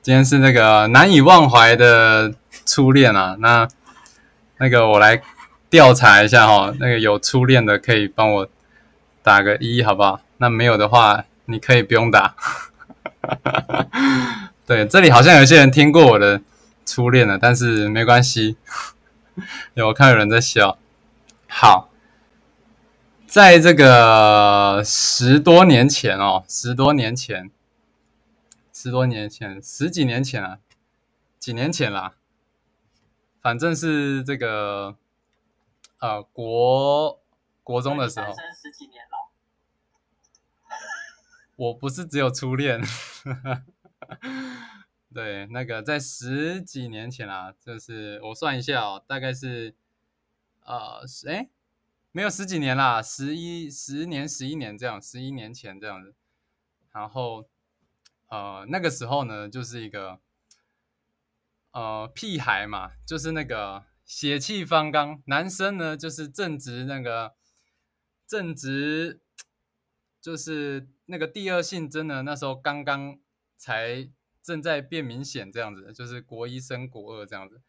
今天是那个难以忘怀的初恋啊。那那个我来调查一下哈，那个有初恋的可以帮我打个一，好不好？那没有的话，你可以不用打。对，这里好像有些人听过我的初恋了，但是没关系。有我看有人在笑。好，在这个十多年前哦，十多年前，十多年前，十几年前啊，几年前啦，反正是这个呃国国中的时候。十几年了。我不是只有初恋。对，那个在十几年前啦，就是我算一下哦，大概是呃，哎，没有十几年啦，十一十年、十一年这样，十一年前这样子。然后呃，那个时候呢，就是一个呃屁孩嘛，就是那个血气方刚，男生呢就是正值那个正值，就是那个第二性征呢，那时候刚刚才。正在变明显，这样子就是国一升国二这样子，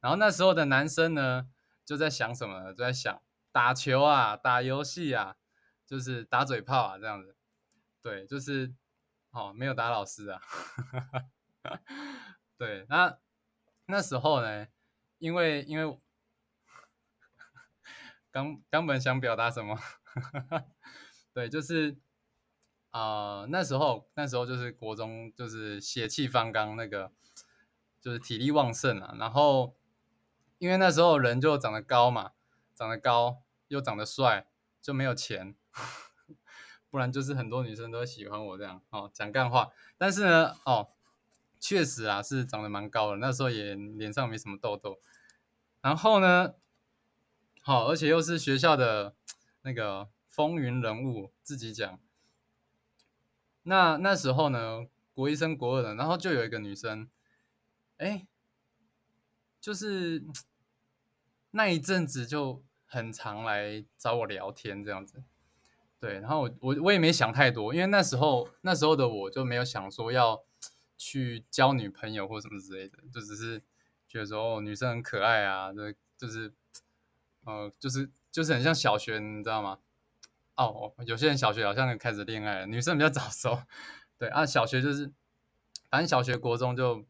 然后那时候的男生呢，就在想什么？就在想打球啊，打游戏啊，就是打嘴炮啊，这样子。对，就是哦，没有打老师啊。对，那那时候呢，因为因为刚刚本想表达什么？对，就是。啊，那时候那时候就是国中，就是血气方刚，那个就是体力旺盛啊。然后因为那时候人就长得高嘛，长得高又长得帅，就没有钱，不然就是很多女生都喜欢我这样哦，讲干话。但是呢，哦，确实啊是长得蛮高的，那时候也脸上没什么痘痘。然后呢，好，而且又是学校的那个风云人物，自己讲。那那时候呢，国一升国二的，然后就有一个女生，哎，就是那一阵子就很常来找我聊天这样子，对，然后我我我也没想太多，因为那时候那时候的我就没有想说要去交女朋友或什么之类的，就只是觉得说哦女生很可爱啊，就就是呃就是就是很像小学，你知道吗？哦，有些人小学好像开始恋爱了，女生比较早熟。对啊，小学就是，反正小学、国中就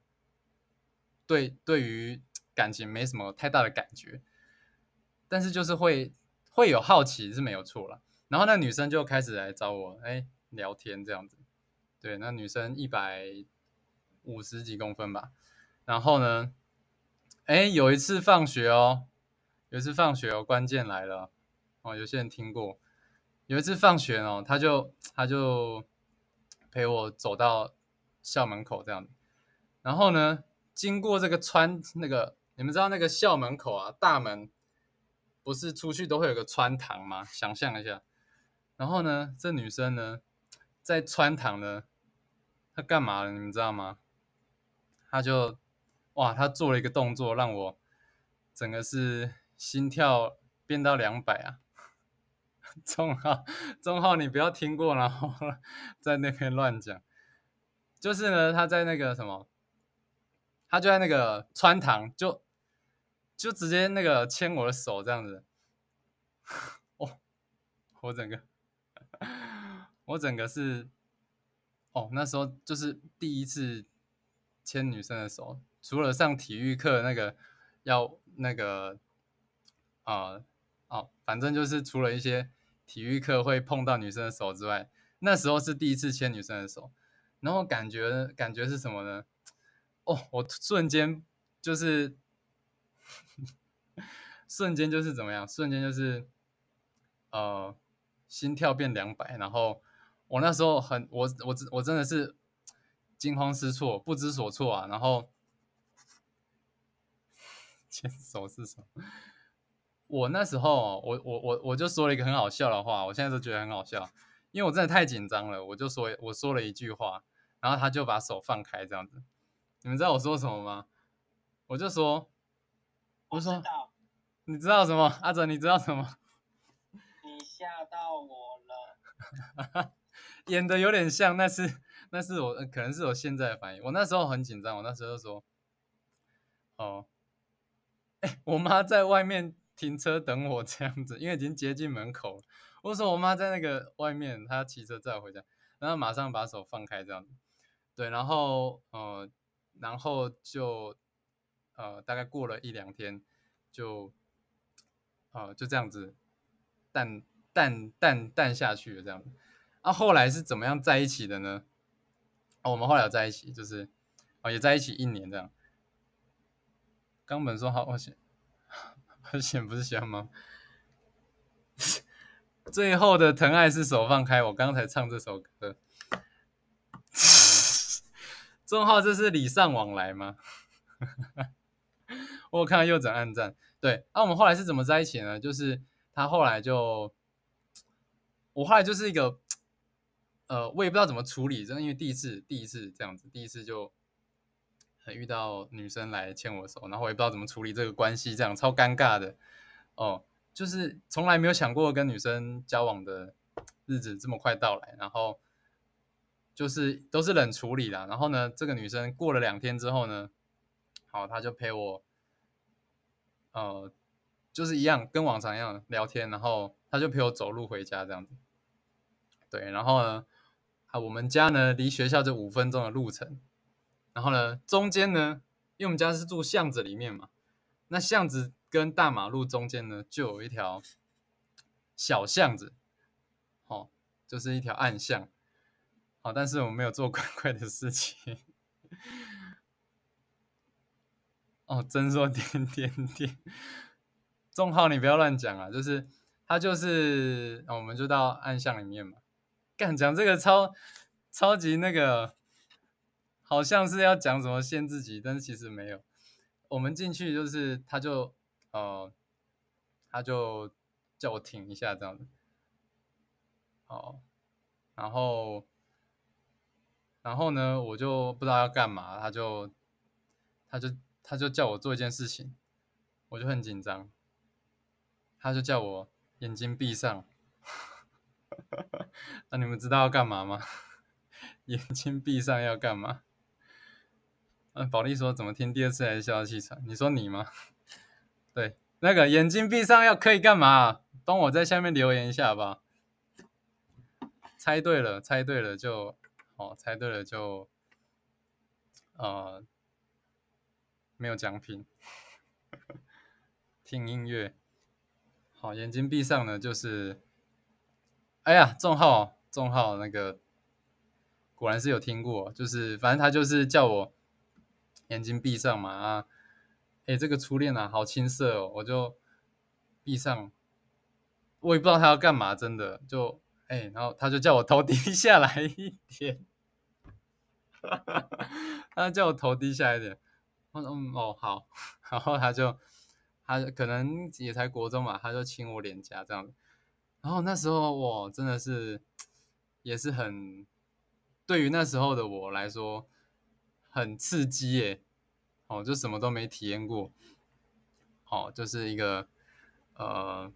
对对于感情没什么太大的感觉，但是就是会会有好奇是没有错了。然后那女生就开始来找我，哎，聊天这样子。对，那女生一百五十几公分吧。然后呢，哎，有一次放学哦，有一次放学哦，关键来了哦，有些人听过。有一次放学哦，他就他就陪我走到校门口这样然后呢，经过这个穿那个，你们知道那个校门口啊，大门不是出去都会有个穿堂吗？想象一下，然后呢，这女生呢在穿堂呢，她干嘛了？你们知道吗？她就哇，她做了一个动作，让我整个是心跳变到两百啊！钟浩，钟浩，你不要听过，然后 在那边乱讲。就是呢，他在那个什么，他就在那个穿堂，就就直接那个牵我的手这样子。哦，我整个，我整个是，哦，那时候就是第一次牵女生的手，除了上体育课那个要那个，啊，哦，反正就是除了一些。体育课会碰到女生的手之外，那时候是第一次牵女生的手，然后感觉感觉是什么呢？哦，我瞬间就是 瞬间就是怎么样？瞬间就是呃心跳变两百，然后我那时候很我我我真的是惊慌失措，不知所措啊！然后 牵手是什么？我那时候，我我我我就说了一个很好笑的话，我现在都觉得很好笑，因为我真的太紧张了，我就说我说了一句话，然后他就把手放开这样子。你们知道我说什么吗？我就说，我说，你知道什么？阿哲，你知道什么？吓到我了。演的有点像，那是那是我可能是我现在的反应。我那时候很紧张，我那时候就说，哦，哎，我妈在外面停车等我这样子，因为已经接近门口了。我说我妈在那个外面，她骑车载我回家，然后马上把手放开这样子。对，然后呃，然后就呃，大概过了一两天，就呃就这样子但淡淡淡下去了这样子。啊，后来是怎么样在一起的呢？哦，我们后来有在一起，就是哦，也在一起一年这样。冈本说好，我险，我险不是喜欢吗？最后的疼爱是手放开，我刚才唱这首歌。钟浩，这是礼尚往来吗？我看到右转暗赞，对。那我们后来是怎么在一起呢？就是他后来就，我后来就是一个。呃，我也不知道怎么处理，真的，因为第一次，第一次这样子，第一次就遇到女生来牵我手，然后我也不知道怎么处理这个关系，这样超尴尬的哦，就是从来没有想过跟女生交往的日子这么快到来，然后就是都是冷处理啦。然后呢，这个女生过了两天之后呢，好，她就陪我，呃，就是一样跟往常一样聊天，然后他就陪我走路回家这样子，对，然后呢。啊，我们家呢离学校就五分钟的路程，然后呢中间呢，因为我们家是住巷子里面嘛，那巷子跟大马路中间呢就有一条小巷子，哦，就是一条暗巷，好，但是我没有做 怪怪的事情。哦，真说点 点点，钟浩你不要乱讲啊，就是他就是，我们就到暗巷里面嘛。干讲这个超超级那个，好像是要讲什么限自己，但是其实没有。我们进去就是他就呃，他就叫我停一下这样子，哦，然后然后呢，我就不知道要干嘛，他就他就他就叫我做一件事情，我就很紧张，他就叫我眼睛闭上。那你们知道要干嘛吗？眼睛闭上要干嘛？嗯，保利说怎么听第二次还是笑到气喘？你说你吗？对，那个眼睛闭上要可以干嘛？帮我在下面留言一下吧。猜对了，猜对了就哦，猜对了就呃没有奖品。听音乐，好，眼睛闭上呢就是。哎呀，仲浩，仲浩，那个果然是有听过，就是反正他就是叫我眼睛闭上嘛啊，哎，这个初恋啊，好青涩哦，我就闭上，我也不知道他要干嘛，真的就哎，然后他就叫我头低下来一点，他叫我头低下一点，嗯哦好，然后他就他可能也才国中嘛，他就亲我脸颊这样子。然后那时候我真的是也是很，对于那时候的我来说很刺激耶，哦，就什么都没体验过，哦，就是一个呃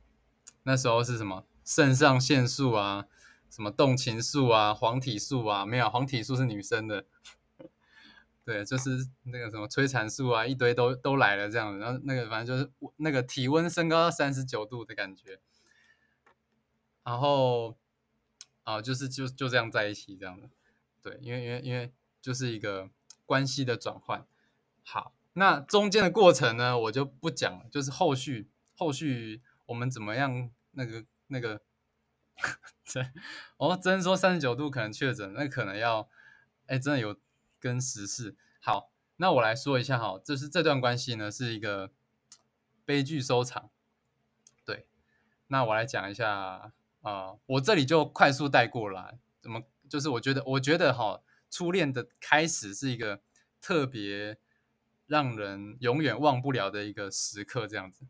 那时候是什么肾上腺素啊，什么动情素啊，黄体素啊，没有黄体素是女生的，对，就是那个什么催产素啊，一堆都都来了这样子，然后那个反正就是那个体温升高到三十九度的感觉。然后啊，就是就就这样在一起这样子，对，因为因为因为就是一个关系的转换。好，那中间的过程呢，我就不讲了，就是后续后续我们怎么样那个那个，对哦，真说三十九度可能确诊，那可能要哎，真的有跟时事。好，那我来说一下哈，就是这段关系呢是一个悲剧收场。对，那我来讲一下。啊，我这里就快速带过来，怎么就是我觉得，我觉得哈，初恋的开始是一个特别让人永远忘不了的一个时刻，这样子。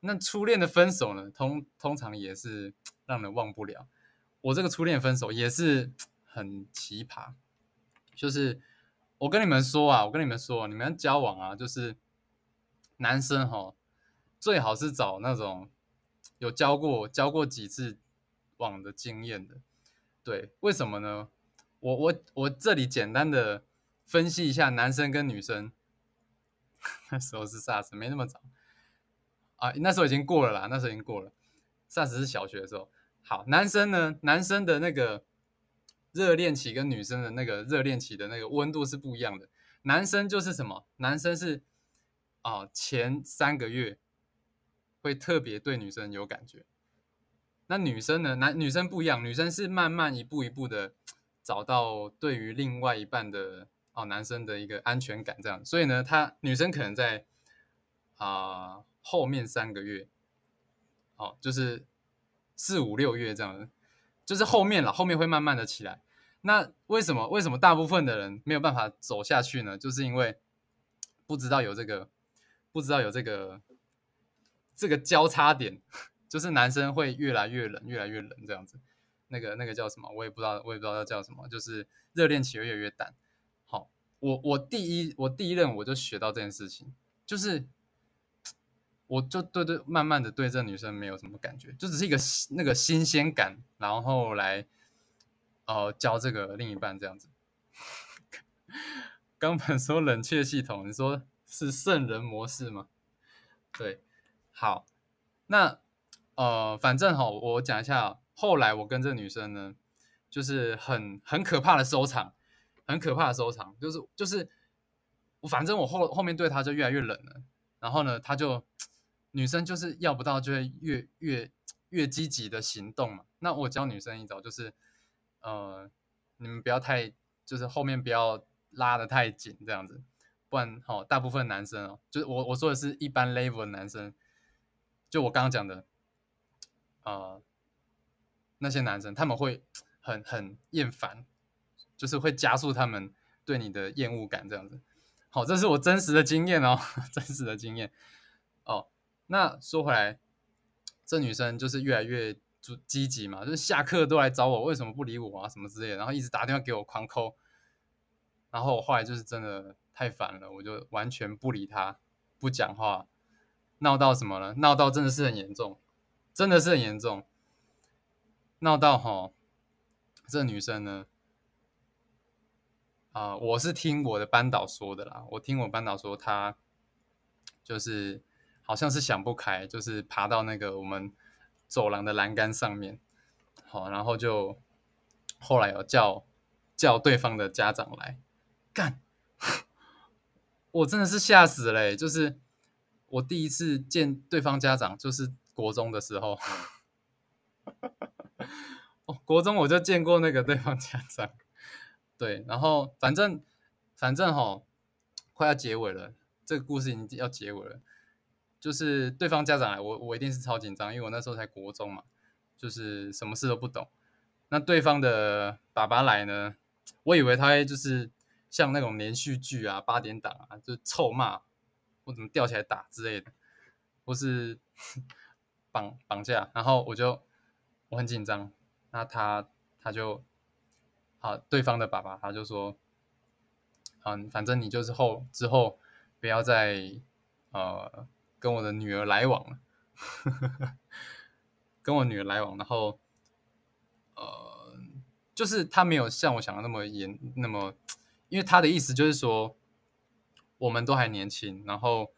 那初恋的分手呢，通通常也是 让人忘不了。我这个初恋分手也是 很奇葩，就是我跟你们说啊，我跟你们说，你们交往啊，就是男生哈，最好是找那种有交过交过几次。网的经验的，对，为什么呢？我我我这里简单的分析一下男生跟女生，那时候是 SARS，没那么早啊，那时候已经过了啦，那时候已经过了，SARS 是小学的时候。好，男生呢，男生的那个热恋期跟女生的那个热恋期的那个温度是不一样的。男生就是什么？男生是啊，前三个月会特别对女生有感觉。那女生呢？男女生不一样，女生是慢慢一步一步的找到对于另外一半的哦男生的一个安全感，这样。所以呢，她女生可能在啊后面三个月，哦，就是四五六月这样，就是后面了，后面会慢慢的起来。那为什么为什么大部分的人没有办法走下去呢？就是因为不知道有这个，不知道有这个这个交叉点。就是男生会越来越冷，越来越冷这样子，那个那个叫什么？我也不知道，我也不知道要叫什么。就是热恋期会越来越淡。好，我我第一我第一任我就学到这件事情，就是我就对对，慢慢的对这女生没有什么感觉，就只是一个那个新鲜感，然后来哦教这个另一半这样子。刚本说冷却系统，你说是圣人模式吗？对，好，那。呃，反正哈，我讲一下，后来我跟这女生呢，就是很很可怕的收场，很可怕的收场，就是就是我反正我后后面对她就越来越冷了，然后呢，她就女生就是要不到就会越越越积极的行动嘛。那我教女生一招，就是呃，你们不要太就是后面不要拉的太紧这样子，不然哈，大部分男生哦，就是我我说的是一般 level 的男生，就我刚刚讲的。呃，那些男生他们会很很厌烦，就是会加速他们对你的厌恶感这样子。好，这是我真实的经验哦，真实的经验。哦，那说回来，这女生就是越来越就积极嘛，就是下课都来找我，为什么不理我啊什么之类的，然后一直打电话给我狂扣。然后我后来就是真的太烦了，我就完全不理她，不讲话，闹到什么了？闹到真的是很严重。真的是很严重，闹到哈，这女生呢，啊，我是听我的班导说的啦，我听我班导说，她就是好像是想不开，就是爬到那个我们走廊的栏杆上面，好，然后就后来有叫叫对方的家长来干，我真的是吓死了，就是我第一次见对方家长，就是。国中的时候，哦，国中我就见过那个对方家长，对，然后反正反正哈，快要结尾了，这个故事已经要结尾了，就是对方家长来，我我一定是超紧张，因为我那时候才国中嘛，就是什么事都不懂。那对方的爸爸来呢，我以为他会就是像那种连续剧啊、八点档啊，就臭骂或怎么吊起来打之类的，或是。绑绑架，然后我就我很紧张，那他他就啊，对方的爸爸他就说，嗯，反正你就是后之后不要再呃跟我的女儿来往了，跟我女儿来往，然后呃，就是他没有像我想的那么严，那么，因为他的意思就是说，我们都还年轻，然后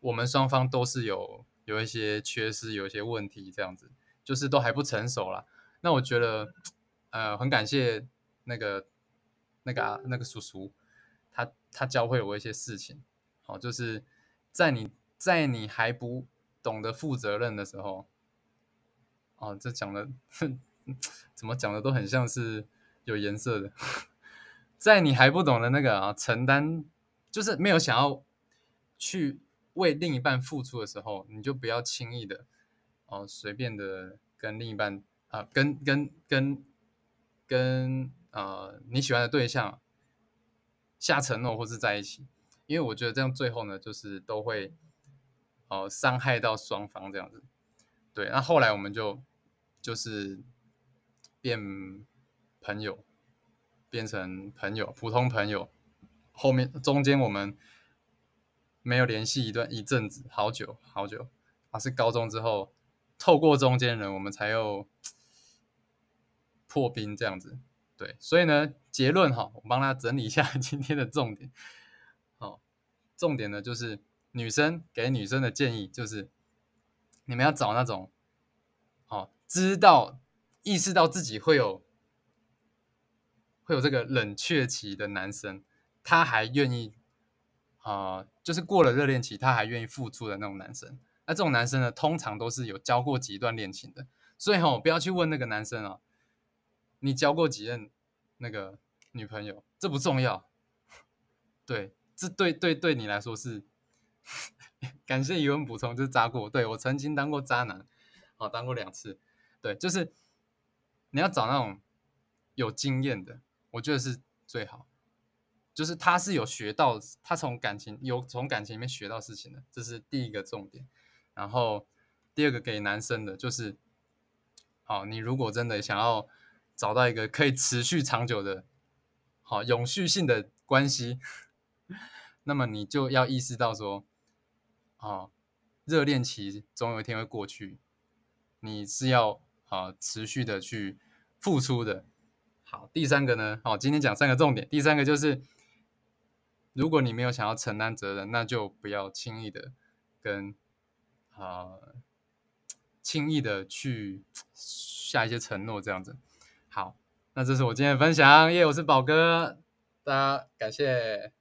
我们双方都是有。有一些缺失，有一些问题，这样子就是都还不成熟啦。那我觉得，呃，很感谢那个那个啊那个叔叔，他他教会我一些事情。好，就是在你在你还不懂得负责任的时候，哦，这讲的 怎么讲的都很像是有颜色的。在你还不懂得那个啊承担，就是没有想要去。为另一半付出的时候，你就不要轻易的哦，随便的跟另一半啊，跟跟跟跟呃你喜欢的对象下承诺或是在一起，因为我觉得这样最后呢，就是都会哦伤害到双方这样子。对，那后来我们就就是变朋友，变成朋友，普通朋友。后面中间我们。没有联系一段一阵子，好久好久，啊，是高中之后透过中间人，我们才又破冰这样子。对，所以呢，结论哈，我帮他整理一下 今天的重点。好，重点呢就是女生给女生的建议就是，你们要找那种，哦，知道意识到自己会有会有这个冷却期的男生，他还愿意啊，就是过了热恋期他还愿意付出的那种男生。那这种男生呢，通常都是有交过几段恋情的，所以哈，不要去问那个男生啊。你交过几任那个女朋友？这不重要。对，这对对对你来说是 感谢疑问补充，就是渣过。对我曾经当过渣男，哦，当过两次。对，就是你要找那种有经验的，我觉得是最好。就是他是有学到，他从感情有从感情里面学到事情的，这是第一个重点。然后第二个给男生的就是，好，你如果真的想要。找到一个可以持续长久的、好永续性的关系，那么你就要意识到说，啊，热恋期总有一天会过去，你是要啊持续的去付出的。好，第三个呢，好，今天讲三个重点。第三个就是，如果你没有想要承担责任，那就不要轻易的跟啊轻易的去下一些承诺，这样子。好，那这是我今天的分享，耶！我是宝哥，大家感谢。